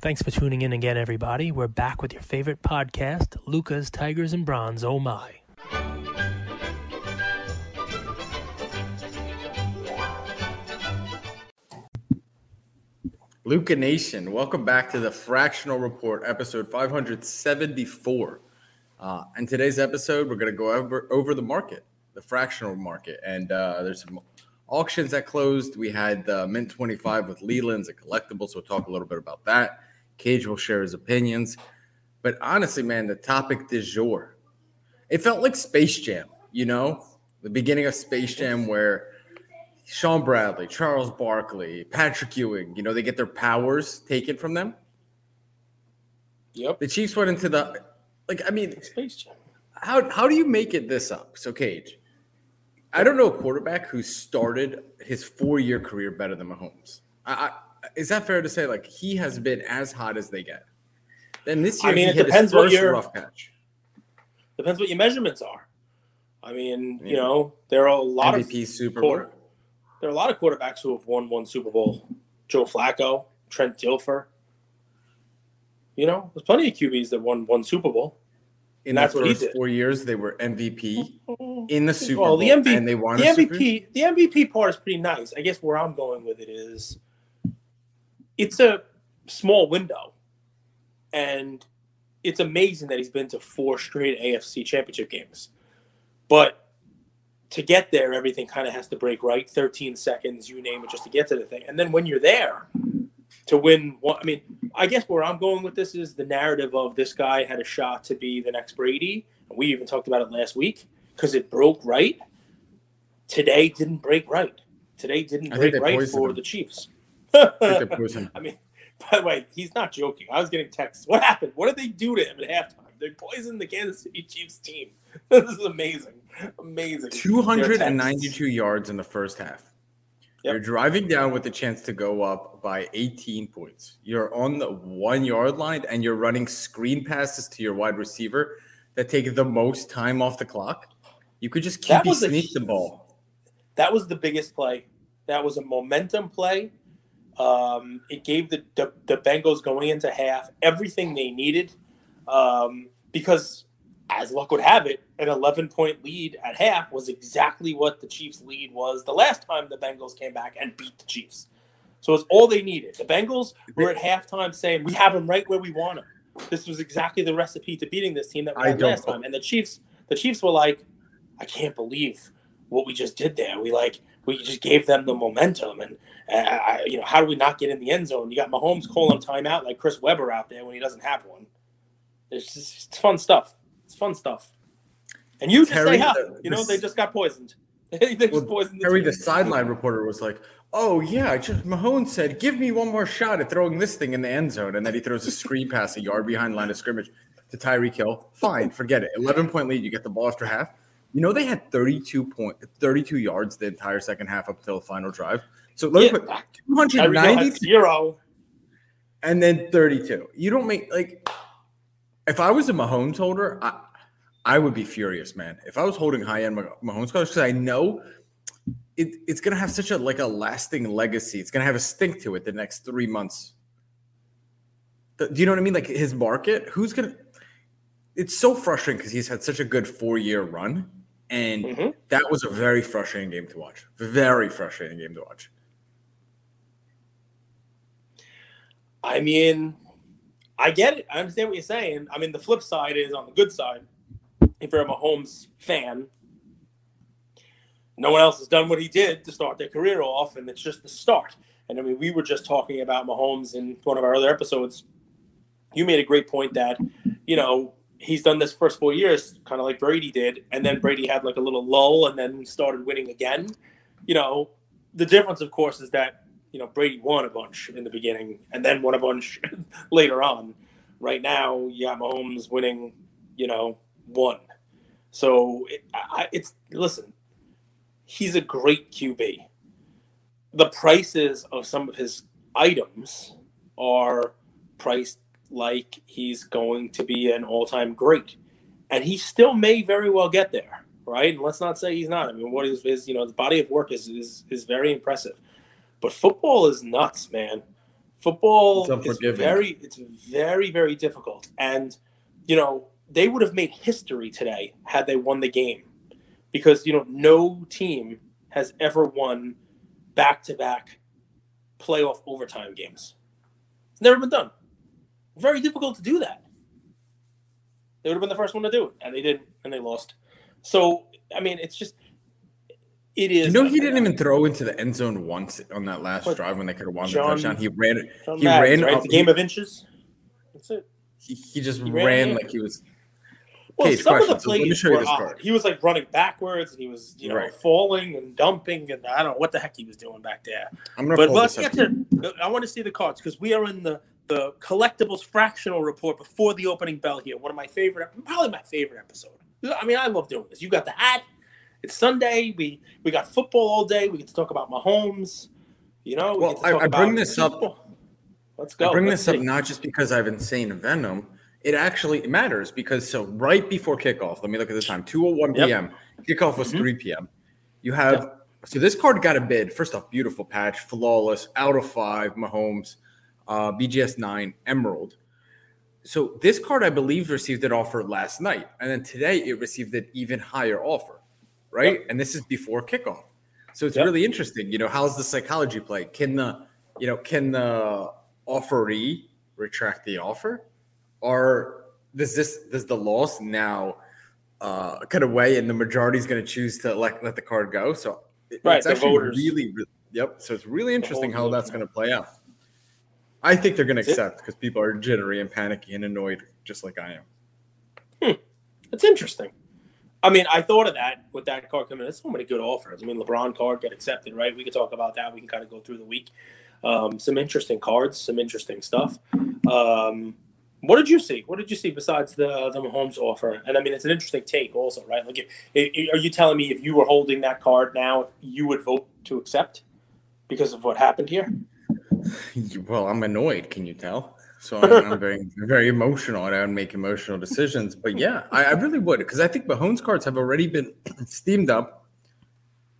Thanks for tuning in again, everybody. We're back with your favorite podcast, Lucas, Tigers, and Bronze. Oh my. Luca Nation, welcome back to the Fractional Report, episode 574. Uh, in today's episode, we're going to go over, over the market, the fractional market. And uh, there's some auctions that closed. We had the Mint 25 with Leland's, a collectible. So we'll talk a little bit about that. Cage will share his opinions. But honestly, man, the topic du jour, it felt like Space Jam, you know, the beginning of Space Jam where Shawn Bradley, Charles Barkley, Patrick Ewing, you know, they get their powers taken from them. Yep. The Chiefs went into the like, I mean, Space Jam. How how do you make it this up? So Cage, I don't know a quarterback who started his four year career better than Mahomes. I, I, is that fair to say? Like he has been as hot as they get. Then this year, I mean, it depends what year- rough patch. Depends what your measurements are. I mean, you know, there are a lot MVP of Super Bowl. quarter, there are a lot of quarterbacks who have won one Super Bowl. Joe Flacco, Trent Dilfer. You know, there's plenty of QBs that won one Super Bowl. In That's the first four years, they were MVP in the Super oh, Well, Bowl, the MVP and they won the a Super MVP, the MVP part is pretty nice. I guess where I'm going with it is, it's a small window, and it's amazing that he's been to four straight AFC Championship games. But to get there, everything kind of has to break right. 13 seconds, you name it, just to get to the thing. And then when you're there, to win one, I mean, I guess where I'm going with this is the narrative of this guy had a shot to be the next Brady. And we even talked about it last week because it broke right. Today didn't break right. Today didn't I break right for him. the Chiefs. I mean, by the way, he's not joking. I was getting texts. What happened? What did they do to him at halftime? They poisoned the Kansas City Chiefs team. this is amazing. Amazing. 292 yards in the first half. Yep. You're driving down with the chance to go up by 18 points. You're on the one yard line and you're running screen passes to your wide receiver that take the most time off the clock. You could just keep a- sneak the ball. That was the biggest play. That was a momentum play. Um, it gave the, the the Bengals going into half everything they needed um, because, as luck would have it, an 11 point lead at half was exactly what the Chiefs' lead was the last time the Bengals came back and beat the Chiefs. So it's all they needed. The Bengals were at halftime saying, "We have them right where we want them." This was exactly the recipe to beating this team that we had last time. And the Chiefs, the Chiefs were like, "I can't believe what we just did there. We like we just gave them the momentum, and uh, I, you know how do we not get in the end zone? You got Mahomes calling timeout like Chris Webber out there when he doesn't have one. It's just it's fun stuff. It's fun stuff. And you just Terry, say, "Huh, you know, the- they just got poisoned. they just Well, poisoned the Harry, team. the sideline reporter, was like, "Oh yeah, just Mahone said, give me one more shot at throwing this thing in the end zone, and then he throws a screen pass a yard behind line of scrimmage to Tyreek Hill. Fine, forget it. Eleven point lead, you get the ball after half. You know they had thirty-two point, thirty-two yards the entire second half up until the final drive. So let me Yeah, put two Tyreek hundred Hill had ninety zero. and then thirty-two. You don't make like if I was a Mahomes holder, I, I would be furious, man. If I was holding high-end Mah- Mahomes cards, because I know it, it's gonna have such a like a lasting legacy. It's gonna have a stink to it the next three months. Do you know what I mean? Like his market, who's gonna? It's so frustrating because he's had such a good four-year run, and Mhm. that was a very frustrating game to watch. Very frustrating game to watch. I mean, I get it. I understand what you're saying. I mean, the flip side is on the good side. If you're a Mahomes fan, no one else has done what he did to start their career off, and it's just the start. And I mean, we were just talking about Mahomes in one of our other episodes. You made a great point that, you know, he's done this first four years, kind of like Brady did, and then Brady had like a little lull and then started winning again. You know, the difference, of course, is that you know Brady won a bunch in the beginning and then won a bunch later on. Right now, you Mahomes winning, you know, one. So it, I, it's listen, he's a great QB. The prices of some of his items are priced like he's going to be an all-time great, and he still may very well get there, right? And let's not say he's not. I mean, what is his you know his body of work is is is very impressive, but football is nuts, man. Football is very, it's very, very difficult. And, you know, they would have made history today had they won the game because, you know, no team has ever won back to back playoff overtime games. It's never been done. Very difficult to do that. They would have been the first one to do it, and they didn't, and they lost. So, I mean, it's just, it is. You know, he didn't even throw into the end zone once on that last But drive when they could have won John- the touchdown. He ran. John he Madden, ran right? up- a game of inches. That's it. He, he just He ran, ran like he was. Well, Cage some of the question. So let me plays show you were this odd. card. He was like running backwards, and he was, you know, Right. falling and dumping, and I don't know what the heck he was doing back there. I'm gonna But let's get to. I want to see the cards because we are in the the collectibles fractional report before the opening bell here. One of my favorite, probably my favorite episode. I mean, I love doing this. You got the hat. It's Sunday. We we got football all day. We get to talk about Mahomes. You know. we Well, I- I bring this up- Let's go. I bring Let's this up not just because I have insane venom. It actually matters because so right before kickoff, let me look at the time 2:01 Yep. p.m. Kickoff was Mhm. 3 p.m. You have so this card got a bid. First off, beautiful patch, flawless, out of five, Mahomes, uh, BGS nine, Emerald. So this card, I believe, received an offer last night, and then today it received an even higher offer, right? And this is before kickoff. So it's Yep. really interesting. You know, how's the psychology play? Can the you know can the offeree retract the offer, or does this does the loss now uh, cut away and the majority is going to choose to let let the card go? So it- Right, it's the actually voters. really, re- yep. So it's really interesting how that's going to play out. I think they're going to accept because people are jittery and panicky and annoyed, just like I am. It's interesting. I mean, I thought of that with that card coming. in. There's so many good offers. I mean, LeBron card got accepted, right? We could talk about that. We can kind of go through the week. Um, some interesting cards, some interesting stuff. Um, what did you see? What did you see besides the the Mahomes offer? And I mean, it's an interesting take, also, right? Like, are you telling me if you were holding that card now, you would vote to accept because of what happened here? Well, I'm annoyed. Can you tell? So I'm, I'm very, very emotional, and I would make emotional decisions. But yeah, I, I really would because I think Mahomes cards have already been steamed up,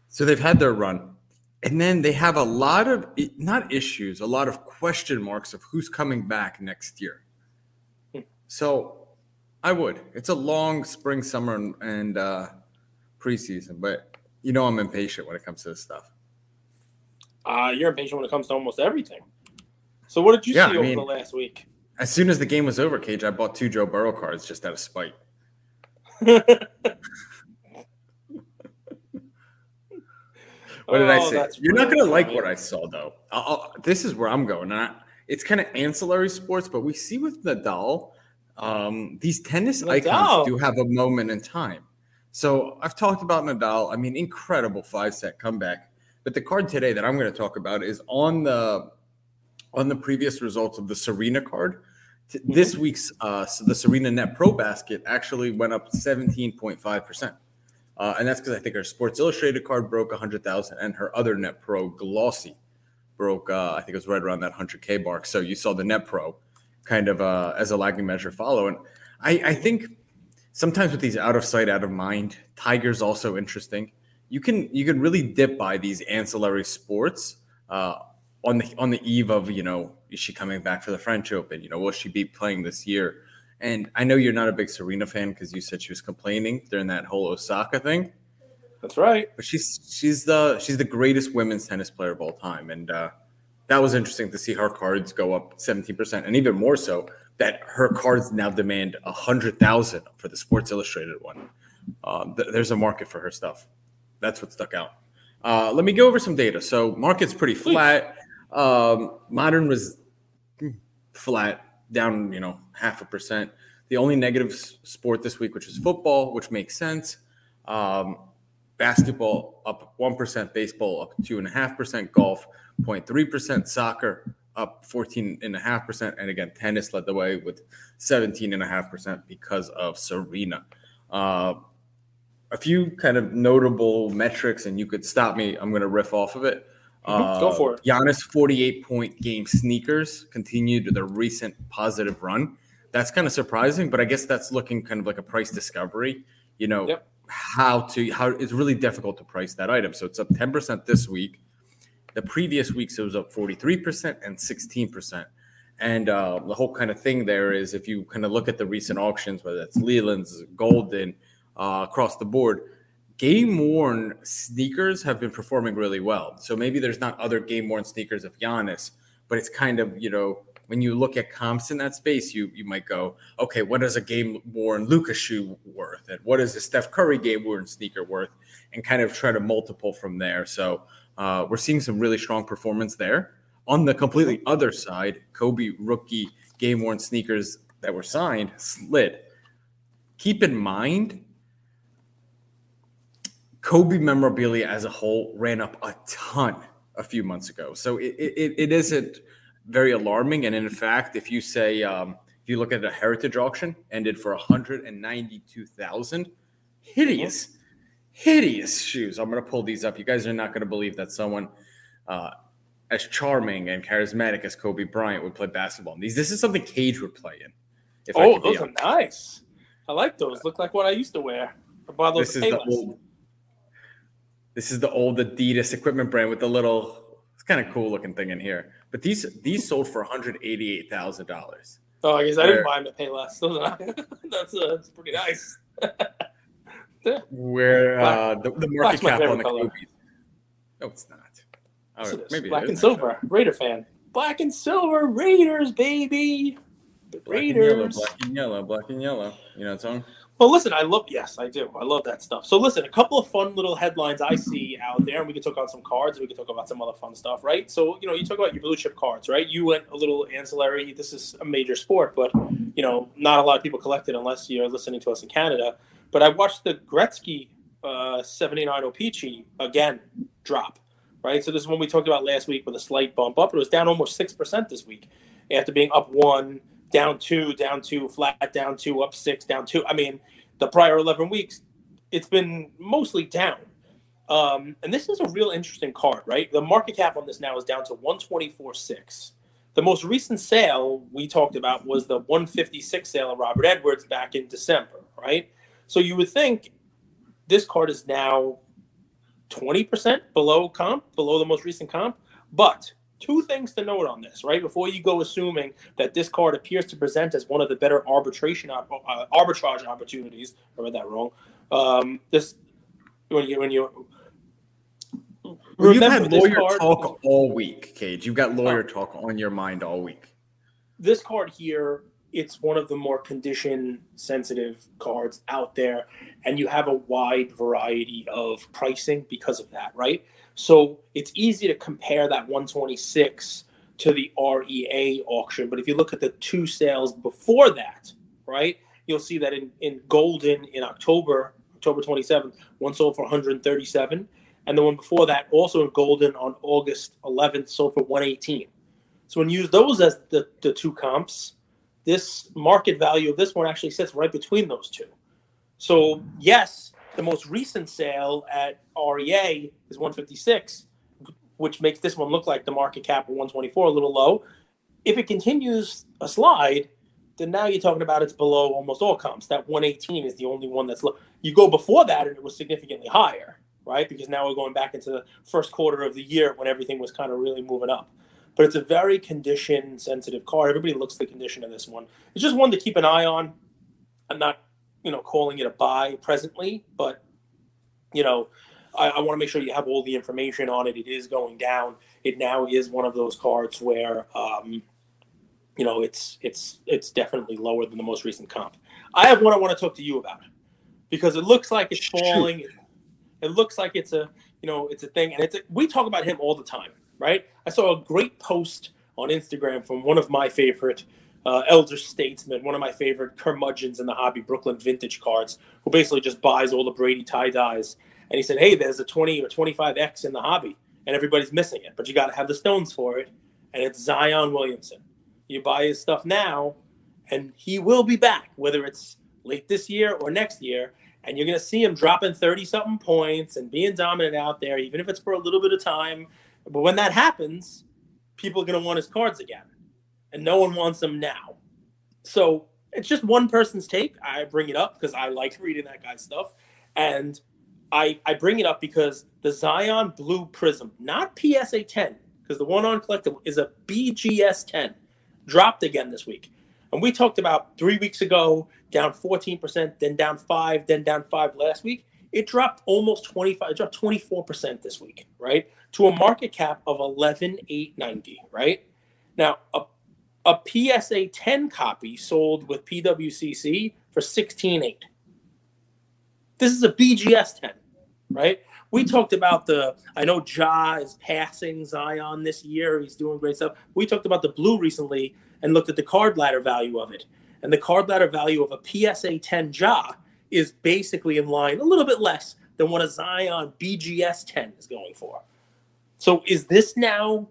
so they've had their run, and then they have a lot of not issues, a lot of question marks of who's coming back next year. Hmm. So I would. It's a long spring, summer, and, and uh, preseason, but you know I'm impatient when it comes to this stuff. Uh, you're impatient when it comes to almost everything. So, what did you Yeah, see I over mean- the last week? As soon as the game was over, Cage, I bought two Joe Burrow cards just out of spite. What did I Oh, say? You're not gonna like what I saw though. I'll, I'll- this is where I'm going. And I, it's kind of ancillary sports, but we see with Nadal, um, these tennis Nadal. icons do have a moment in time. So I've talked about Nadal. I mean, incredible five set comeback. But the card today that I'm going to talk about is on the on the previous results of the Serena card. Mm-hmm. This week's uh, so the Serena Net Pro basket actually went up 17.5 percent. Uh, and that's because I think her Sports Illustrated card broke 100,000 and her other Net Pro Glossy broke, uh, I think it was right around that 100K mark. So you saw the Net Pro kind of uh, as a lagging measure follow. And I, I think sometimes with these out of sight, out of mind, Tiger's also interesting. You can you can really dip by these ancillary sports uh, on the on the eve of you know is she coming back for the French Open? You know will she be playing this year? And I know you're not a big Serena fan because you said she was complaining during that whole Osaka thing That's right. but she's she's the she's the greatest women's tennis player of all time, and uh, that was interesting to see her cards go up seventeen percent, and even more so that her cards now demand a hundred thousand for the Sports Illustrated one. Um, th- there's a market for her stuff. That's what stuck out. Uh, let me go over some data. So market's pretty flat. Um, modern was flat, down you know half a percent. The only negative sport this week, which is football, which makes sense. Um, basketball up 1%, baseball up 2.5%, golf 0.3%, soccer up 14.5%. And again, tennis led the way with 17.5% because of Serena. Uh, a few kind of notable metrics, and you could stop me. I'm going to riff off of it. Mhm, go for it. Giannis 48 point game sneakers continued their recent positive run. That's kind of surprising, but I guess that's looking kind of like a price discovery. You know, Yep. how to how it's really difficult to price that item. So it's up 10% this week. The previous weeks it was up 43% and 16%. And uh, the whole kind of thing there is if you kind of look at the recent auctions, whether it's Leland's, Goldin, uh, across the board, game worn sneakers have been performing really well. So maybe there's not other game worn sneakers of Giannis, but it's kind of, you know, when you look at comps in that space, you you might go, okay, what is a game worn Luka shoe worth? And what is a Steph Curry game worn sneaker worth? And kind of try to multiple from there. So uh, we're seeing some really strong performance there. On the completely other side, Kobe rookie game worn sneakers that were signed slid. Keep in mind, Kobe memorabilia as a whole ran up a ton a few months ago. So it, it, it isn't very alarming. And in fact, if you say, um, if you look at a heritage auction, ended for 192,000, hideous, hideous shoes. I'm going to pull these up. You guys are not going to believe that someone uh, as charming and charismatic as Kobe Bryant would play basketball in these. This is something Cage would play in. oh, those are nice. I like those. Look like what I used to wear. I bought those this is the old, this is the old Adidas equipment brand with the little. It's kind of cool looking thing in here. But these these sold for one hundred eighty eight thousand dollars. Oh, I guess I didn't buy them to pay less. That's uh, that's pretty nice. Where uh, the, the market cap on the color. No, it's not. Oh, maybe black and silver. Raider fan. Black and silver Raiders, baby. The Raiders. Black and yellow, black and yellow, black and yellow. You know what I'm saying? Well, listen, I love yes, I do. I love that stuff. So, listen, a couple of fun little headlines I see out there, and we can talk about some cards, and we can talk about some other fun stuff, right? So, you know, you talk about your blue chip cards, right? You went a little ancillary. This is a major sport, but you know, not a lot of people collect it unless you're listening to us in Canada. But I watched the Gretzky uh, 79 O-Pee-Chee again drop, right? So this is one we talked about last week with a slight bump up. It was down almost six percent this week after being up one down two, down two, flat, down two, up six, down two. I mean, the prior 11 weeks, it's been mostly down. Um, and this is a real interesting card, right? The market cap on this now is down to 124.6. The most recent sale we talked about was the 156 sale of Robert Edwards back in December, right? So you would think this card is now 20% below comp, below the most recent comp, but two things to note on this, right? Before you go assuming that this card appears to present as one of the better arbitration uh, arbitrage opportunities. I read that wrong. Um, this when you when you well, you've had lawyer card, talk all week, Cage. You've got lawyer uh, talk on your mind all week. This card here, it's one of the more condition sensitive cards out there, and you have a wide variety of pricing because of that, right? So it's easy to compare that 126 to the REA auction. But if you look at the two sales before that, right, you'll see that in, in Goldin in October, October 27th, one sold for 137. And the one before that, also in Goldin on August 11th, sold for 118. So when you use those as the, the two comps, this market value of this one actually sits right between those two. So yes, the most recent sale at REA is 156, which makes this one look like the market cap of 124 a little low. If it continues a slide, then now you're talking about it's below almost all comps. That 118 is the only one that's low. You go before that and it was significantly higher, right? Because now we're going back into the first quarter of the year when everything was kind of really moving up. But it's a very condition sensitive car. Everybody looks the condition of this one. It's just one to keep an eye on. I'm not you know calling it a buy presently, but you know I, I want to make sure you have all the information on it. It is going down. It now is one of those cards where um, you know it's it's it's definitely lower than the most recent comp. I have one I want to talk to you about because it looks like it's falling. It looks like it's a you know it's a thing, and it's a, we talk about him all the time, right? I saw a great post on Instagram from one of my favorite uh, elder statesman, one of my favorite curmudgeons in the hobby, Brooklyn Vintage Cards, who basically just buys all the Brady tie dyes. And he said, "Hey, there's a 20 or 25x in the hobby, and everybody's missing it, but you got to have the stones for it, and it's Zion Williamson. You buy his stuff now, and he will be back, whether it's late this year or next year." And you're going to see him dropping 30 something points and being dominant out there, even if it's for a little bit of time. But when that happens, people are going to want his cards again and no one wants them now. So it's just one person's take. I bring it up because I like reading that guy's stuff. And I, I bring it up because the Zion Blue Prism, not PSA 10, because the one on collectible is a BGS 10, dropped again this week. And we talked about three weeks ago, down 14%, then down five, then down five last week. It dropped almost 25, it dropped 24% this week, right? To a market cap of 11,890, right? Now, a, a PSA 10 copy sold with PWCC for 16.8. This is a BGS 10, right? We talked about the, I know Ja is passing Zion this year. He's doing great stuff. We talked about the blue recently and looked at the card ladder value of it. And the card ladder value of a PSA 10 Ja is basically in line a little bit less than what a Zion BGS 10 is going for. So is this now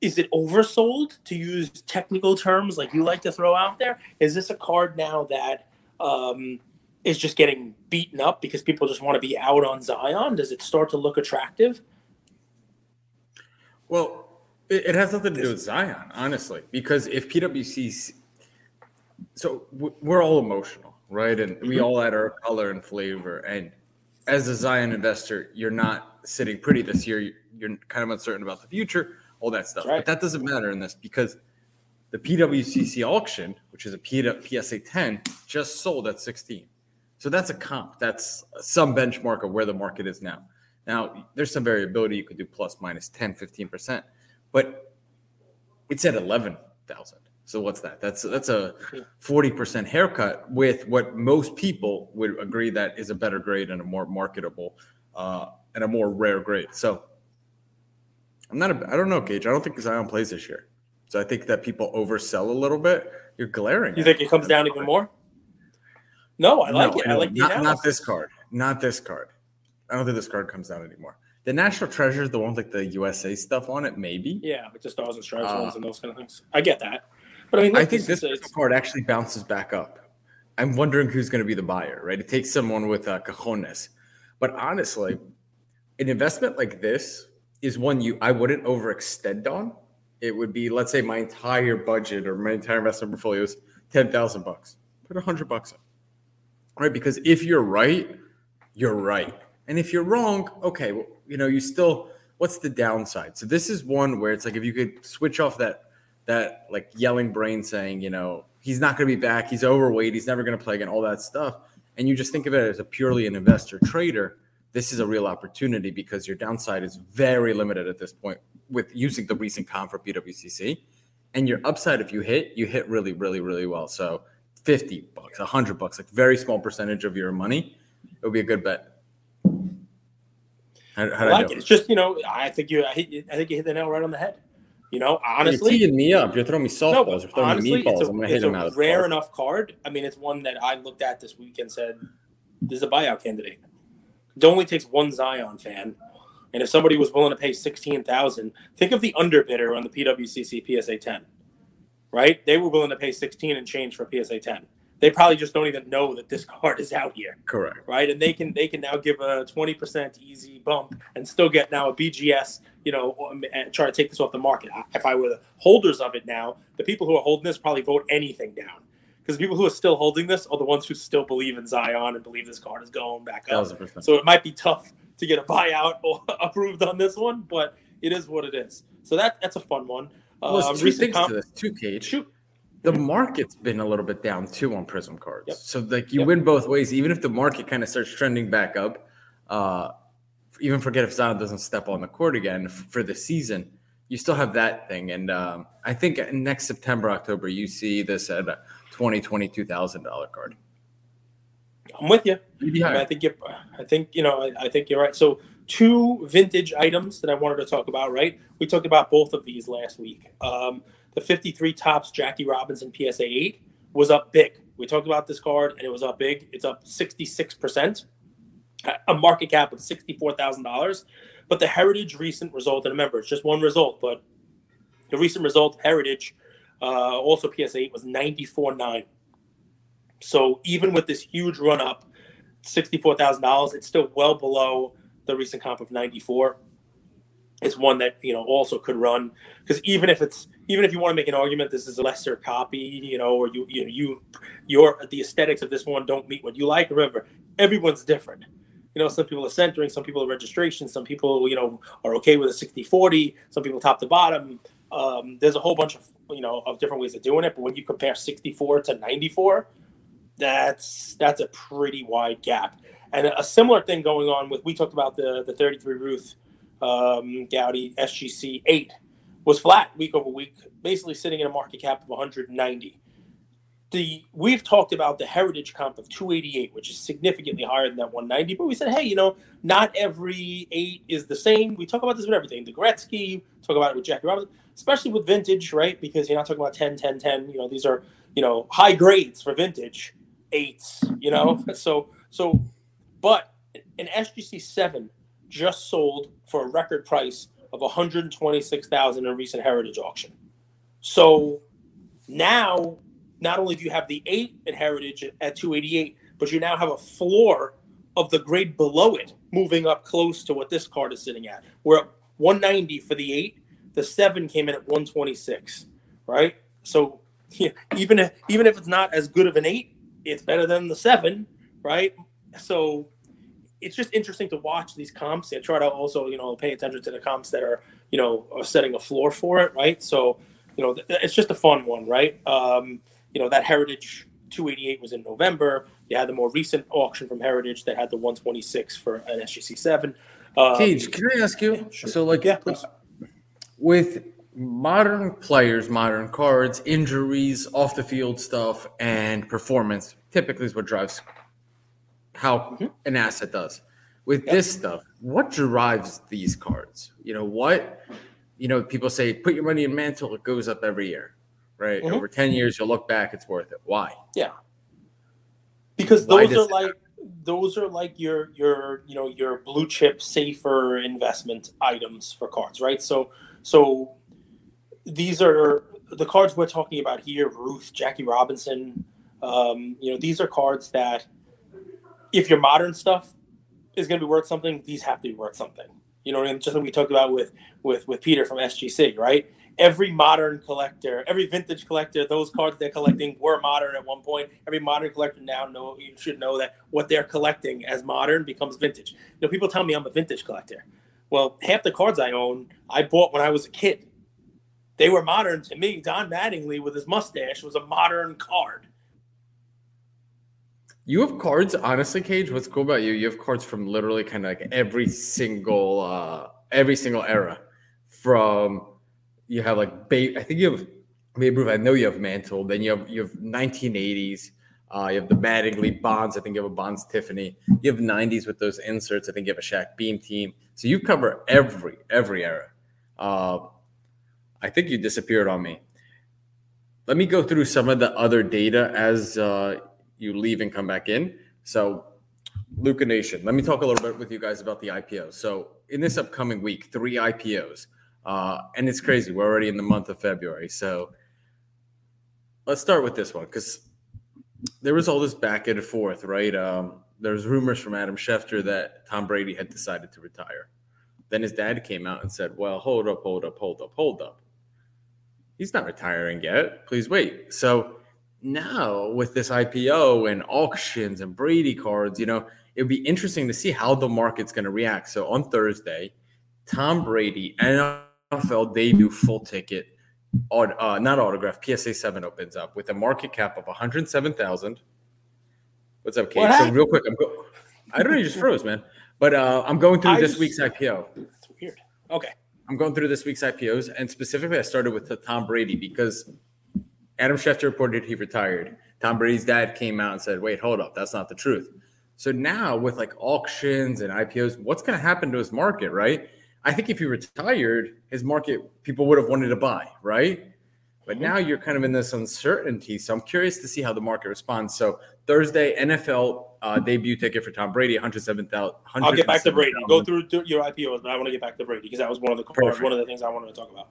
is it oversold to use technical terms like you like to throw out there? Is this a card now that um, is just getting beaten up because people just want to be out on Zion? Does it start to look attractive? Well, it, it has nothing to do with Zion, honestly, because if PWC's so we're all emotional, right? And we mm-hmm. all add our color and flavor. And as a Zion investor, you're not sitting pretty this year. You're kind of uncertain about the future, all that stuff. Right. But that doesn't matter in this because the PWCC auction, which is a PSA 10, just sold at 16. So that's a comp. That's some benchmark of where the market is now. Now, there's some variability. You could do plus, minus 10, 15%, but it's at 11,000. So what's that? That's that's a 40% haircut with what most people would agree that is a better grade and a more marketable uh, and a more rare grade. So I'm not a, I don't know, Cage. I don't think Zion plays this year. So I think that people oversell a little bit. You're glaring. You think it comes down even more? No, I like no, it. I like the not, not this card. Not this card. I don't think this card comes down anymore. The National Treasure is the one with like the USA stuff on it, maybe. Yeah, with the stars and stripes uh, ones and those kind of things. I get that. But I mean, I think this, this card actually bounces back up. I'm wondering who's going to be the buyer, right? It takes someone with uh, cajones. But honestly, an investment like this is one you I wouldn't overextend on. It would be, let's say, my entire budget or my entire investment portfolio is ten thousand bucks. Put a hundred bucks in, right? Because if you're right, you're right, and if you're wrong, okay, well, you know, you still. What's the downside? So this is one where it's like if you could switch off that that like yelling brain saying, you know, he's not going to be back, he's overweight, he's never going to play again, all that stuff, and you just think of it as a purely an investor trader, this is a real opportunity because your downside is very limited at this point with using the recent comp for PWCC. And your upside, if you hit, you hit really, really, really well. So 50 bucks, 100 bucks, like very small percentage of your money, it would be a good bet. How, how I like it. It's just, you know, I think you, I, hit, I think you hit the nail right on the head. You know, honestly, you're teeing me up. You're throwing me softballs. No, you're throwing honestly, me meatballs. A, I'm gonna hit him out. It's a rare enough card. I mean, it's one that I looked at this week and said, "This is a buyout candidate." It only takes one Zion fan, and if somebody was willing to pay sixteen thousand, think of the underbidder on the PWCC PSA ten, right? They were willing to pay sixteen and change for PSA ten they probably just don't even know that this card is out here. Correct. Right. And they can they can now give a 20% easy bump and still get now a BGS, you know, and try to take this off the market. If I were the holders of it now, the people who are holding this probably vote anything down. Because people who are still holding this are the ones who still believe in Zion and believe this card is going back up. So it might be tough to get a buyout or approved on this one, but it is what it is. So that that's a fun one. Well, uh, two things to this, two Cage. Shoot the market's been a little bit down too on Prism cards. Yep. So like you yep. win both ways. Even if the market kind of starts trending back up, uh, even forget if Zion doesn't step on the court again for the season, you still have that thing. And um, I think next September, October, you see this at a twenty twenty two thousand dollar card. I'm with you. I, I think you. I think you know. I, I think you're right. So two vintage items that I wanted to talk about. Right, we talked about both of these last week. Um, the 53 Topps Jackie Robinson PSA 8 was up big. We talked about this card and it was up big. It's up 66%, a market cap of $64,000. But the Heritage recent result, and remember, it's just one result, but the recent result, Heritage, uh, also PSA 8, was 94.9. So even with this huge run up, $64,000, it's still well below the recent comp of 94 it's one that you know also could run because even if it's even if you want to make an argument this is a lesser copy you know or you you know you your the aesthetics of this one don't meet what you like remember everyone's different You know, some people are centering, some people are registration, some people, you know, are okay with a 60 40, some people top to bottom. Um, there's a whole bunch of, you know, of different ways of doing it. But when you compare 64 to 94, that's that's a pretty wide gap. And a similar thing going on with we talked about the the 33 Ruth um, SGC eight was flat week over week, basically sitting in a market cap of 190. The we've talked about the heritage comp of 288, which is significantly higher than that 190. But we said, hey, you know, not every eight is the same. We talk about this with everything. The Gretzky, talk about it with Jackie Robinson, especially with vintage, right? Because you're not talking about 10, 10, 10. You know, these are you know high grades for vintage eights. You know, so so, but an SGC seven just sold for a record price of 126,000 in a recent heritage auction. So now, not only do you have the eight at heritage at 288, but you now have a floor of the grade below it moving up close to what this card is sitting at. We're at 190 for the eight. The seven came in at 126, right? So yeah, even if even if it's not as good of an eight, it's better than the seven, right? So it's just interesting to watch these comps and try to also you know pay attention to the comps that are you know are setting a floor for it, right? So you know it's just a fun one, right? Um, you know that Heritage 288 was in November. You had the more recent auction from Heritage that had the 126 for an SGC seven. Um, Cage, can I ask you? Sure. So like, yeah, please. With modern players, modern cards, injuries, off the field stuff, and performance typically is what drives how mm-hmm. an asset does. With yep. this stuff, what drives these cards? You know, what, you know, people say put your money in Mantle, it goes up every year, right? Mm-hmm. Over 10 years, you'll look back, it's worth it. Why? Yeah. Because those are like, those are like your your you know your blue chip safer investment items for cards right so so these are the cards we're talking about here ruth jackie robinson um, you know these are cards that if your modern stuff is going to be worth something, these have to be worth something. You know, just like we talked about with with with Peter from SGC, right? Every modern collector, every vintage collector, those cards they're collecting were modern at one point. Every modern collector now know you should know that what they're collecting as modern becomes vintage. You know, people tell me I'm a vintage collector. Well, half the cards I own, I bought when I was a kid. They were modern to me. Don Mattingly with his mustache was a modern card. You have cards, honestly, Cage. What's cool about you? You have cards from literally kind of like every single, uh every single era. From you have like Babe. I think you have Babe Ruth. I know you have Mantle. Then you have you have 1980s. Uh, you have the Mattingly Bonds. I think you have a Bonds Tiffany. You have 90s with those inserts. I think you have a Shaq Beam team. So you cover every every era. Uh, I think you disappeared on me. Let me go through some of the other data as uh, you leave and come back in. So, Luca Nation, let me talk a little bit with you guys about the IPO. So, in this upcoming week, three IPOs, uh, and it's crazy. We're already in the month of February. So, let's start with this one because there was all this back and forth, right? Um, there's rumors from Adam Schefter that Tom Brady had decided to retire. Then his dad came out and said, Well, hold up, hold up, hold up, hold up. He's not retiring yet. Please wait. So now with this IPO and auctions and Brady cards, you know, it'd be interesting to see how the market's going to react. So on Thursday, Tom Brady NFL debut full ticket, uh, not autograph, PSA seven opens up with a market cap of 107,000. What's up, Kate? What so real quick, I'm go- I don't know, you just froze, man. But uh, I'm going through I this just, week's IPO. It's weird. Okay. I'm going through this week's IPOs, and specifically, I started with Tom Brady because Adam Schefter reported he retired. Tom Brady's dad came out and said, wait, hold up, that's not the truth. So now with like auctions and IPOs, what's going to happen to his market, right? I think if he retired, his market people would have wanted to buy, right? But mm-hmm. now you're kind of in this uncertainty. So I'm curious to see how the market responds. So Thursday, NFL uh, debut ticket for Tom Brady, 107,000. I'll get back to Brady. Go through your IPOs, but I want to get back to Brady because that was one of the cards, one of the things I wanted to talk about.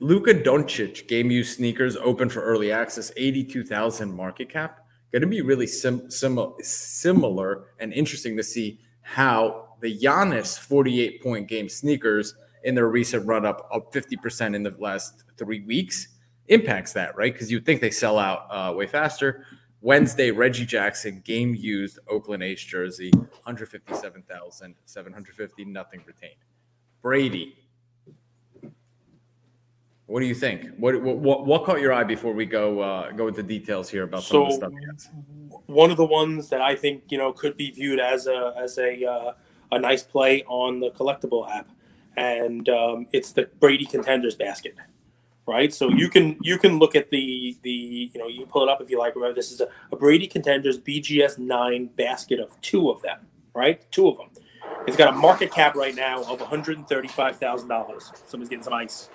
Luka Doncic game used sneakers open for early access, 82,000 market cap. Going to be really sim- sim- similar and interesting to see how the Giannis 48 point game sneakers in their recent run up of 50% in the last three weeks impacts that, right? Because you'd think they sell out uh, way faster. Wednesday, Reggie Jackson, game used, Oakland A's jersey, 157,750, nothing retained. Brady, what do you think? What what what caught your eye before we go uh, go into details here about some of the stuff? one of the ones that I think you know could be viewed as a as a uh, a nice play on the collectible app, and um, it's the Brady Contenders basket, right? So you can you can look at the the you know you pull it up if you like. Remember, this is a, a Brady Contenders BGS nine basket of two of them, right? Two of them. It's got a market cap right now of one hundred and thirty five thousand dollars. Somebody's getting some ice.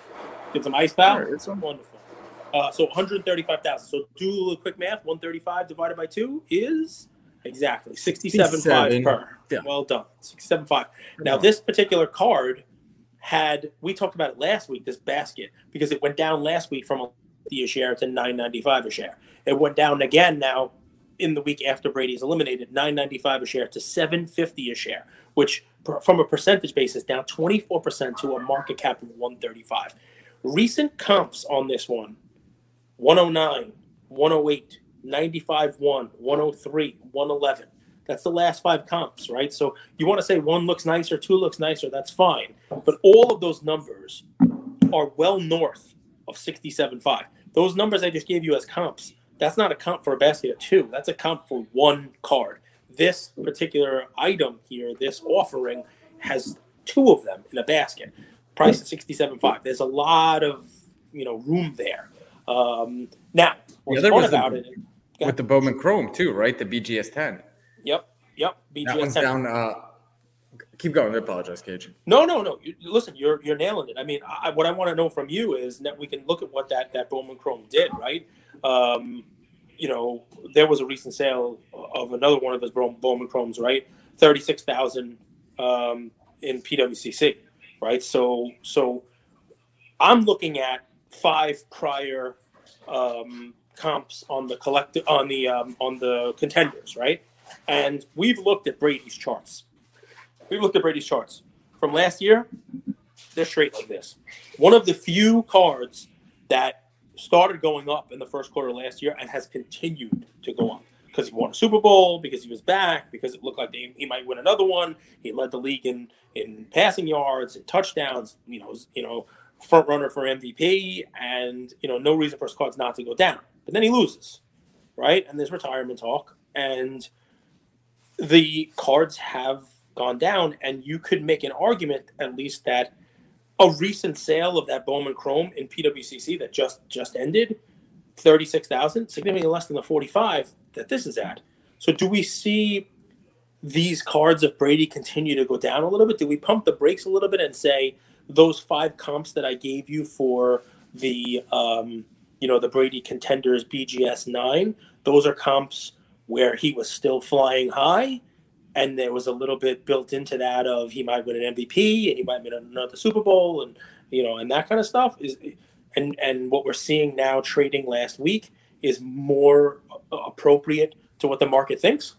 Get some ice, pal. It's on. Wonderful. Uh, so 135,000. So do a little quick math. 135 divided by two is exactly 67.5 67. per. Yeah. Well done. 67.5. Now this particular card had we talked about it last week. This basket because it went down last week from a share to 9.95 a share. It went down again now in the week after Brady's eliminated 9.95 a share to 7.50 a share, which from a percentage basis down 24% to a market cap of 135. Recent comps on this one 109, 108, 95 1, 103, 111. That's the last five comps, right? So you want to say one looks nicer, two looks nicer, that's fine. But all of those numbers are well north of 67.5. Those numbers I just gave you as comps, that's not a comp for a basket of two. That's a comp for one card. This particular item here, this offering, has two of them in a basket. Price at 67.5. There's a lot of you know room there. Um, now, what's fun about it? With the Bowman Chrome too, right? The BGS 10. Yep, yep. That one's down. Uh, keep going. I apologize, Cage. No, no, no. You, listen, you're you're nailing it. I mean, I, what I want to know from you is that we can look at what that that Bowman Chrome did, right? Um, you know, there was a recent sale of another one of those Bow- Bowman Chromes, right? Thirty six thousand um, in PWCC, right? So, so I'm looking at five prior um, comps on the collect on the um, on the contenders, right? And we've looked at Brady's charts. We've looked at Brady's charts from last year. They're straight like this. One of the few cards that started going up in the first quarter last year and has continued to go up because he won a Super Bowl, because he was back, because it looked like they, he might win another one. He led the league in in passing yards and touchdowns. You know, you know, front runner for MVP, and you know, no reason for his cards not to go down. But then he loses, right? And there's retirement talk, and the cards have gone down, and you could make an argument at least that a recent sale of that Bowman Chrome in PWCC that just just ended, thirty six thousand, significantly less than the forty five that this is at. So do we see these cards of Brady continue to go down a little bit? Do we pump the brakes a little bit and say those five comps that I gave you for the um, you know the Brady contenders BGS nine, those are comps where he was still flying high, and there was a little bit built into that of he might win an MVP and he might win another Super Bowl and you know and that kind of stuff is and and what we're seeing now trading last week is more appropriate to what the market thinks.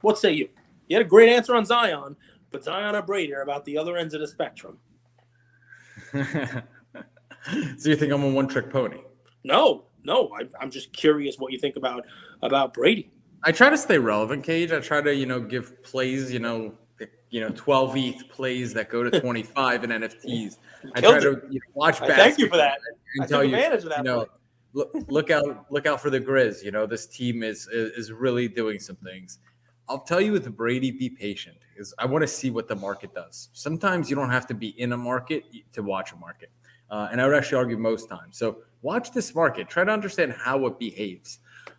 What say you? You had a great answer on Zion, but Zion or Brady are about the other ends of the spectrum. so you think I'm a one trick pony? No, no, I, I'm just curious what you think about about Brady. I try to stay relevant, Cage. I try to, you know, give plays, you know, you know, 12 ETH plays that go to 25 in NFTs. I try Killed to you know, watch I thank you for that. and I tell you, advantage of that. you know, look, look out, look out for the Grizz. You know, this team is, is is really doing some things. I'll tell you with Brady, be patient. Is I want to see what the market does. Sometimes you don't have to be in a market to watch a market, uh, and I would actually argue most times. So watch this market. Try to understand how it behaves,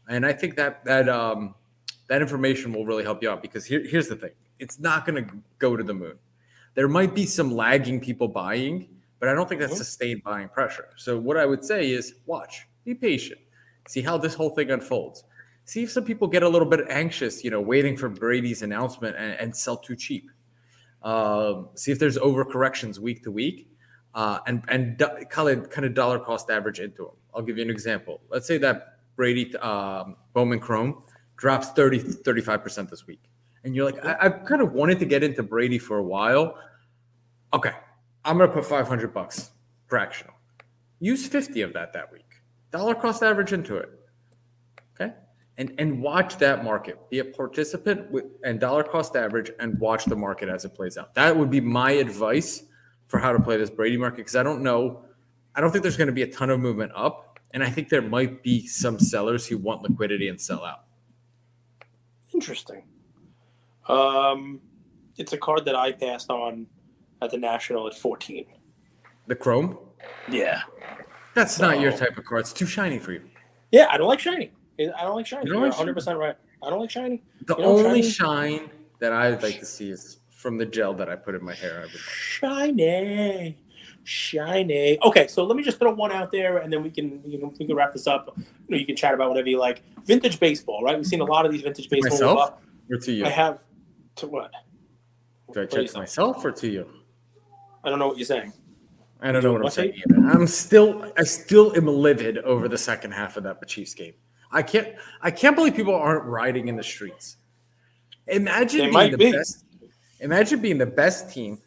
and I think that that um, that information will really help you out because here, here's the thing: it's not going to go to the moon. There might be some lagging people buying, but I don't think that's Mhm. sustained buying pressure. So what I would say is watch, be patient, see how this whole thing unfolds. See if some people get a little bit anxious, you know, waiting for Brady's announcement and, and sell too cheap. Um, see if there's overcorrections week to week, uh, and and do, kind of kind of dollar cost average into them. I'll give you an example. Let's say that Brady um, Bowman Chrome drops 30 35 percent this week, and you're like, I, kind of wanted to get into Brady for a while. Okay, I'm gonna put 500 bucks fractional. Use 50 of that that week. Dollar cost average into it. Okay. and and watch that market. Be a participant with, and dollar cost average, and watch the market as it plays out. That would be my advice for how to play this Brady market because I don't know. I don't think there's going to be a ton of movement up, and I think there might be some sellers who want liquidity and sell out. Interesting. Um, it's a card that I passed on at the National at 14. The Chrome. Yeah. That's not your type of card. It's too shiny for you. Yeah, I don't like shiny. I don't like shiny. You You're like 100% right. I don't like shiny. The You know, only shiny- shine that I'd like to see is from the gel that I put in my hair. I would like. Shiny. Shiny. Okay, so let me just throw one out there and then we can you know we can wrap this up. You know, you can chat about whatever you like. Vintage baseball, right? We've seen a lot of these vintage baseball. Myself? up. Or to you? I have to what? Do I check myself or to you? I don't know what you're saying. I don't know what I'm saying either. I'm still, I still am livid over the second half of that Chiefs game. I can't, I can't believe people aren't rioting in the streets. Imagine They being the be. best. Imagine being the best team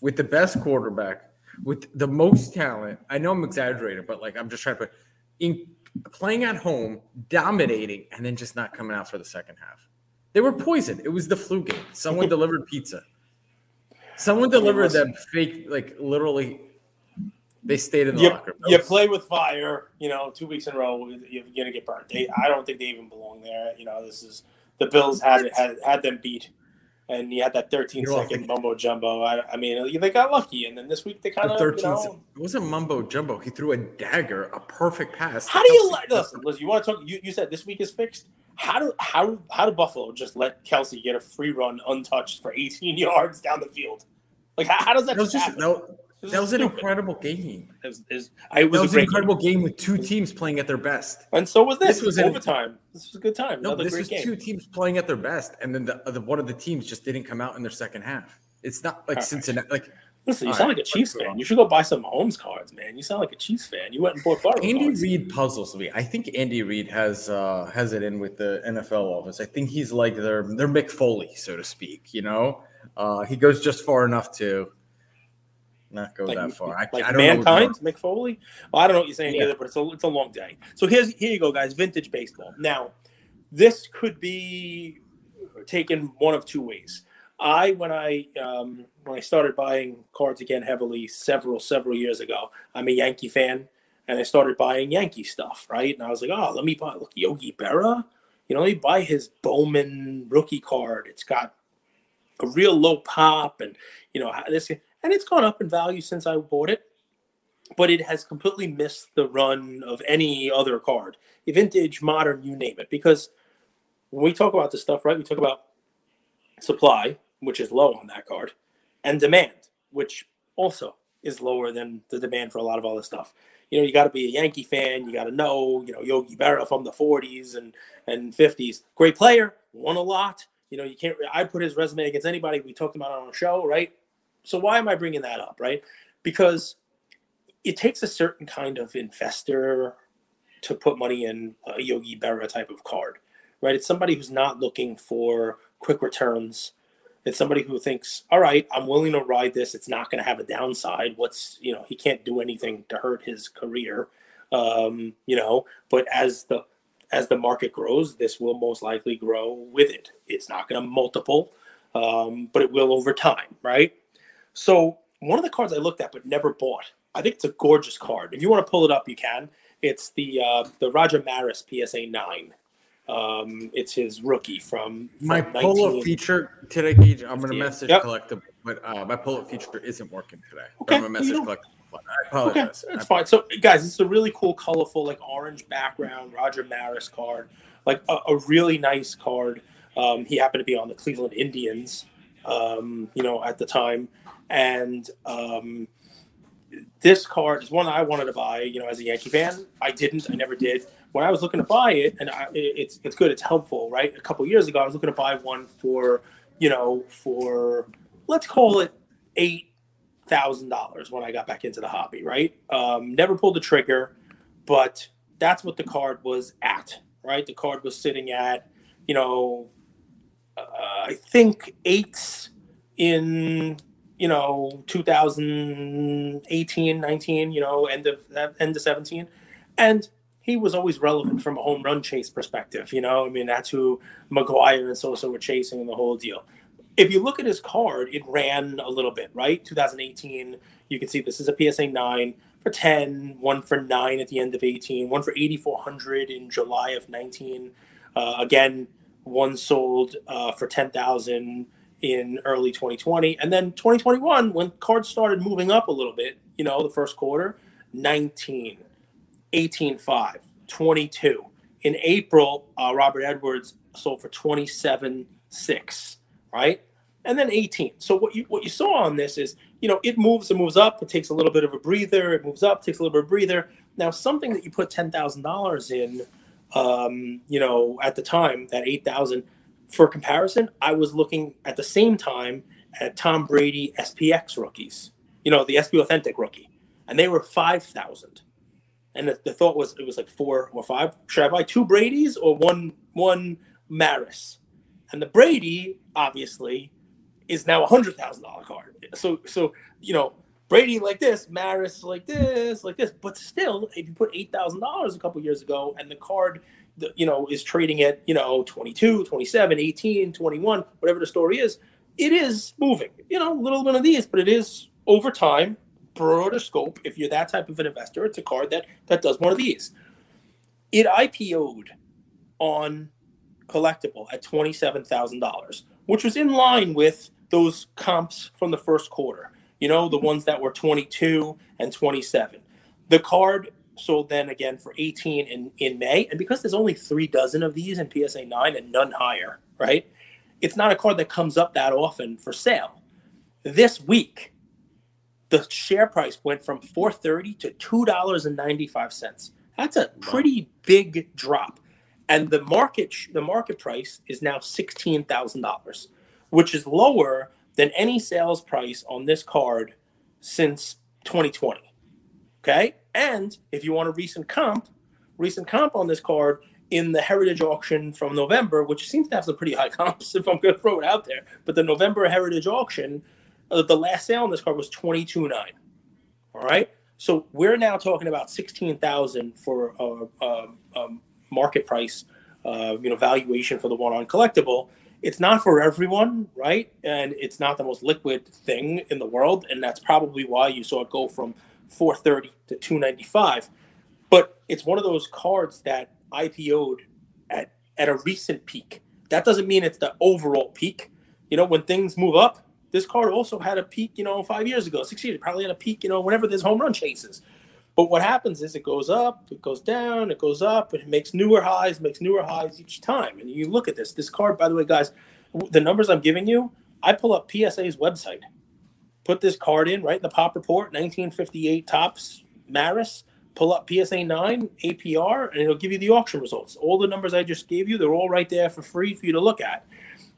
with the best quarterback with the most talent. I know I'm exaggerating, but like I'm just trying to put in playing at home, dominating, and then just not coming out for the second half. They were poisoned. It was the flu game. Someone delivered pizza. Someone delivered them fake, like literally. They stayed in the You, locker. you play with fire, you know, two weeks in a row, you're gonna get burned. They, I don't think they even belong there. You know, this is the Bills had had, had them beat, and he had that 13 You're second mumbo jumbo. I, I mean, they got lucky, and then this week they kind of, 13 you know, it wasn't mumbo jumbo. He threw a dagger, a perfect pass. How do you let listen? Listen, you want to talk? You, you said this week is fixed. How do how how do Buffalo just let Kelce get a free run untouched for 18 yards down the field? Like how, how does that, That was just just happen? that, This that was an incredible game. It was, it was, I, it That was, was an incredible game with two teams playing at their best. and so was this. This was was overtime. This was a good time. No, Another this was game. two teams playing at their best, and then the, the one of the teams just didn't come out in their second half. It's not like All right. Cincinnati. Like Listen, you sound right, like a Chiefs fan. You should go buy some Mahomes cards, man. You sound like a Chiefs fan. You went and bought Burrow Andy cards. Reid puzzles me. I think Andy Reid has uh, has it in with the NFL office. I think he's like their their Mick Foley, so to speak. You know, uh, he goes just far enough to not go Like, that far. I, like I don't mankind, Mick Foley. Well, I don't know what you're saying Yeah. either, but it's a it's a long day. So here's here you go, guys. Vintage baseball. Now, this could be taken one of two ways. I when I um, when I started buying cards again heavily several several years ago, I'm a Yankee fan, and I started buying Yankee stuff, right? And I was like, oh, let me buy look Yogi Berra. You know, let me buy his Bowman rookie card. It's got a real low pop, and you know this, and it's gone up in value since I bought it but it has completely missed the run of any other card, vintage, modern, you name it. Because when we talk about this stuff, right, we talk about supply, which is low on that card, and demand, which also is lower than the demand for a lot of other stuff. You know, you got to be a Yankee fan. You got to know, you know, Yogi Berra from the 40s and and 50s. Great player, won a lot. You know, you can't. I put his resume against anybody. We talked about on our show, right? So why am I bringing that up, right? Because it takes a certain kind of investor to put money in a Yogi Berra type of card, right? It's somebody who's not looking for quick returns. It's somebody who thinks, all right, I'm willing to ride this. It's not going to have a downside. What's, you know, he can't do anything to hurt his career, um, you know, but as the, as the market grows, this will most likely grow with it. It's not going to multiple, um, but it will over time, right? So one of the cards I looked at but never bought. I think it's a gorgeous card. If you want to pull it up, you can. It's the uh, the Roger Maris PSA nine. Um, it's his rookie from, from My 19 polo feature today, Cage, I'm going to message Yep. Collectable, but uh, my polo feature isn't working today. Okay, I'm to message Collectable. I Okay, that's fine. So, guys, it's a really cool, colorful, like orange background Roger Maris card, like a, a really nice card. Um, he happened to be on the Cleveland Indians, um, you know, at the time, and um, this card is one I wanted to buy. You know, as a Yankee fan, I didn't. I never did. When I was looking to buy it, and I, it's it's good. It's helpful, right? A couple years ago, I was looking to buy one for, you know, for let's call it eight thousand dollars when I got back into the hobby. Right? Um, never pulled the trigger, but that's what the card was at. Right? The card was sitting at, you know, I think eights in you know 2018 19 you know end of end of 17 and he was always relevant from a home run chase perspective. You know, I mean, that's who McGwire and Sosa were chasing in the whole deal. If you look at his card, it ran a little bit, right? 2018, you can see this is a PSA 9 for 10, one for 9 at the end of 18, one for 8,400 in July of 19. Uh, again, one sold uh, for 10,000 in early 2020. And then 2021, when cards started moving up a little bit, you know, the first quarter, 19, 18.5, 22. In April, uh, Robert Edwards sold for 27.6, right? And then 18. So what you what you saw on this is, you know, it moves, it moves up, it takes a little bit of a breather, it moves up, takes a little bit of a breather. Now, something that you put ten thousand dollars in, um, you know, at the time, that eight thousand, for comparison, I was looking at the same time at Tom Brady SPX rookies, you know, the SP Authentic rookie, and they were five thousand and the, the, thought was it was like four or five. Should I buy two Brady's or one one Maris? And the Brady obviously is now a hundred thousand dollar card. So so you know Brady like this, Maris like this, like this. But still, if you put eight thousand dollars a couple years ago, and the card you know is trading at you know 22 27 18 21 whatever the story is it is moving you know a little bit of these but it is over time broader scope, if you're that type of an investor, it's a card that that does one of these. It IPO'd on Collectable at twenty-seven thousand dollars, which was in line with those comps from the first quarter. You know, the ones that were 22 and 27. The card sold then again for 18 in, in May. And because there's only three dozen of these in PSA 9 and none higher, right? It's not a card that comes up that often for sale. This week, the share price went from 430 to $2.95. That's a pretty big drop. And the market the market price is now $16,000, which is lower than any sales price on this card since 2020. Okay? And if you want a recent comp, recent comp on this card in the Heritage auction from November, which seems to have some pretty high comps if I'm going to throw it out there, but the November Heritage auction uh, the last sale on this card was twenty two nine. All right, so we're now talking about sixteen thousand for a, a, a, market price, uh, you know, valuation for the one on Collectable. It's not for everyone, right? And it's not the most liquid thing in the world, and that's probably why you saw it go from four thirty to two ninety five. But it's one of those cards that IPO'd at at a recent peak. That doesn't mean it's the overall peak. You know, when things move up, this card also had a peak, you know, five years ago, six years, probably had a peak, you know, whenever there's home run chases. But what happens is it goes up, it goes down, it goes up, it makes newer highs, makes newer highs each time. And you look at this. This card, by the way, guys, the numbers I'm giving you, I pull up PSA's website, put this card in, right in the pop report, 1958 Topps Maris, pull up PSA 9 APR, and it'll give you the auction results. All the numbers I just gave you, they're all right there for free for you to look at.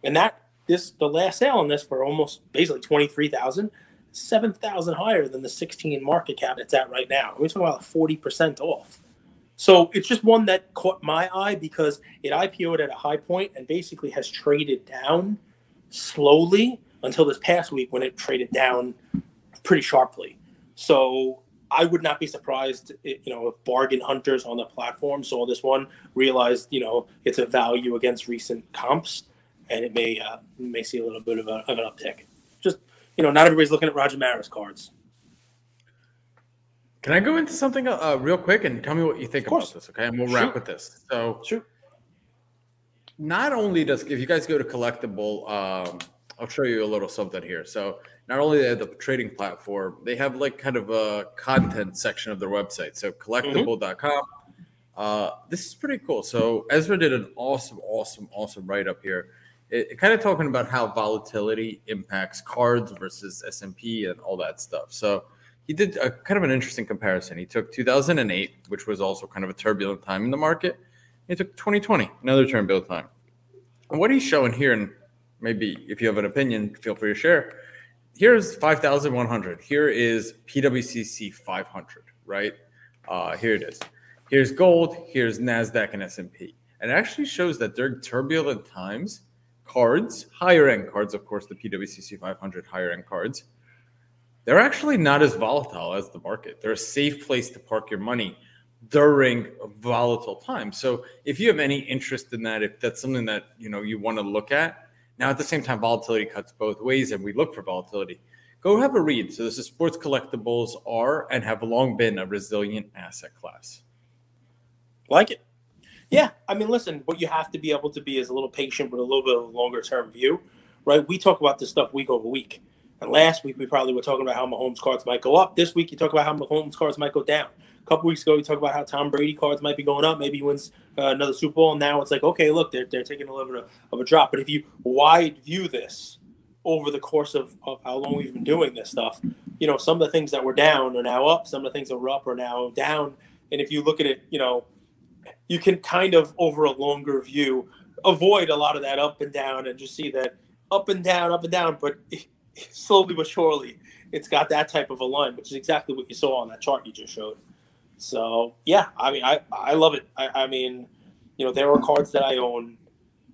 And that this the last sale on this for almost basically 23,000, 7,000 higher than the 16 market cap it's at right now. We're talking about 40% off. So it's just one that caught my eye because it IPO'd at a high point and basically has traded down slowly until this past week when it traded down pretty sharply. So I would not be surprised, you know, if bargain hunters on the platform saw this one, realized, you know, it's a value against recent comps, and it may uh, may see a little bit of, a, of an uptick. You know, not everybody's looking at Roger Maris cards. Can I go into something uh, real quick and tell me what you think about this? Okay, and we'll wrap with this. So, sure. Not only does if you guys go to Collectable, um, I'll show you a little something here. So, not only they have the trading platform, they have like kind of a content section of their website. So, Collectable.com. Mm-hmm. Uh, this is pretty cool. So, Ezra did an awesome, awesome, awesome write up here it, kind of talking about how volatility impacts cards versus S&P and all that stuff. So he did a kind of an interesting comparison. He took 2008, which was also kind of a turbulent time in the market. He took 2020, another turbulent time. And what he's showing here, and maybe if you have an opinion, feel free to share. Here's 5,100. Here is PWCC 500, right? Uh, here it is. Here's gold. Here's Nasdaq and S&P. And it actually shows that during turbulent times, cards, higher end cards, of course, the PWCC 500 higher end cards, they're actually not as volatile as the market. They're a safe place to park your money. during volatile times. So if you have any interest in that, if that's something that you know you want to look at, now at the same time, volatility cuts both ways, and we look for volatility. Go have a read. So this is sports collectibles are and have long been a resilient asset class. Like it. Yeah, I mean, listen, what you have to be able to be is a little patient with a little bit of a longer term view, right? We talk about this stuff week over week. And last week we probably were talking about how Mahomes cards might go up. This week you talk about how Mahomes cards might go down. A couple weeks ago, we talked about how Tom Brady cards might be going up. Maybe he wins uh, another Super Bowl. And now it's like, okay, look, they're, they're taking a little bit of, of a drop. But if you wide view this over the course of, of how long we've been doing this stuff, you know, some of the things that were down are now up. Some of the things that were up are now down. And if you look at it, you know, you can kind of over a longer view avoid a lot of that up and down and just see that up and down, up and down. But slowly but surely, it's got that type of a line, which is exactly what you saw on that chart you just showed. So yeah, I mean, I I love it. I, I mean, you know, there are cards that I own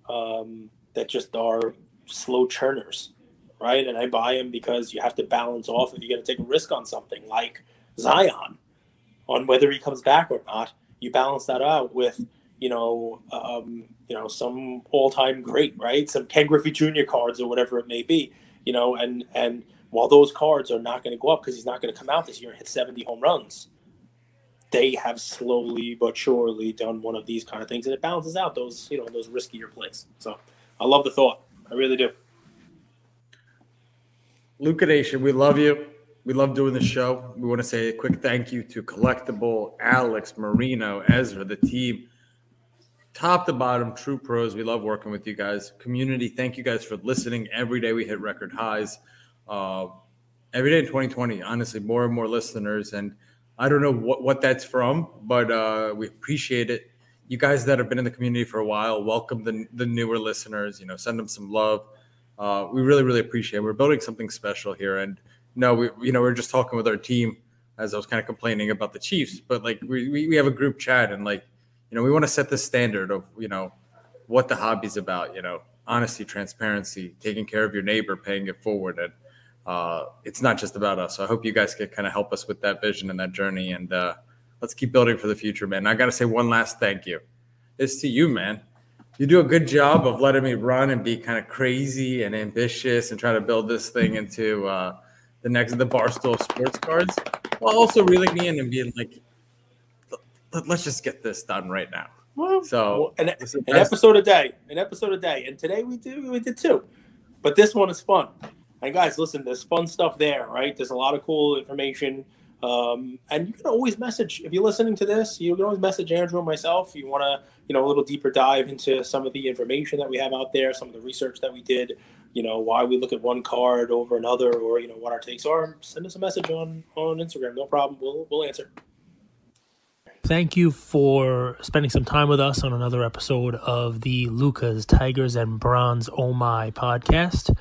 um, that just are slow churners, right? And I buy them because you have to balance off if you're going to take a risk on something like Zion, on whether he comes back or not. You balance that out with you know, um, you know, some all-time great, right? Some Ken Griffey Jr. cards or whatever it may be, you know, and and while those cards are not going to go up because he's not going to come out this year and hit 70 home runs, they have slowly but surely done one of these kind of things, and it balances out those you know those riskier plays. So I love the thought. I really do. Luca Nation, we love you. We love doing the show. We want to say a quick thank you to Collectable, Alex, Marino, Ezra, the team, top to bottom, true pros. We love working with you guys. Community, thank you guys for listening. Every day we hit record highs. Uh, every day in 2020, honestly, more and more listeners. And I don't know what, what that's from, but uh, we appreciate it. You guys that have been in the community for a while, welcome the, the newer listeners. You know, send them some love. Uh, we really, really appreciate it. We're building something special here. And no, we, you know, we are just talking with our team as I was kind of complaining about the Chiefs, but like we, we have a group chat and like, you know, we want to set the standard of, you know, what the hobby's about, you know, honesty, transparency, taking care of your neighbor, paying it forward. And uh, it's not just about us. So I hope you guys can kind of help us with that vision and that journey. And uh, let's keep building for the future, man. I got to say one last thank you. It's to you, man. You do a good job of letting me run and be kind of crazy and ambitious and try to build this thing into uh, the next the Barstool Sports Cards, while also reeling me in and being like, let's just get this done right now. Well, so an, an episode a day, an episode a day, and today we do we did two, but this one is fun. And guys, listen, there's fun stuff there, right? There's a lot of cool information. Um, and you can always message if you're listening to this. You can always message Andrew and myself. You want to, you know, a little deeper dive into some of the information that we have out there, some of the research that we did. You know, why we look at one card over another, or you know what our takes are. Send us a message on on Instagram. No problem. We'll we'll answer. Thank you for spending some time with us on another episode of the Lucas Tigers and Bronze Oh My podcast.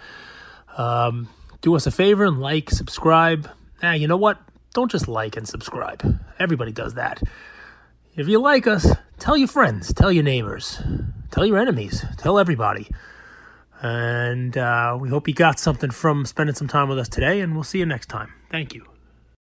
Um, do us a favor and like, subscribe. Now, you know what? Don't just like and subscribe. Everybody does that. If you like us, tell your friends, tell your neighbors, tell your enemies, tell everybody. And uh, we hope you got something from spending some time with us today, and we'll see you next time. Thank you.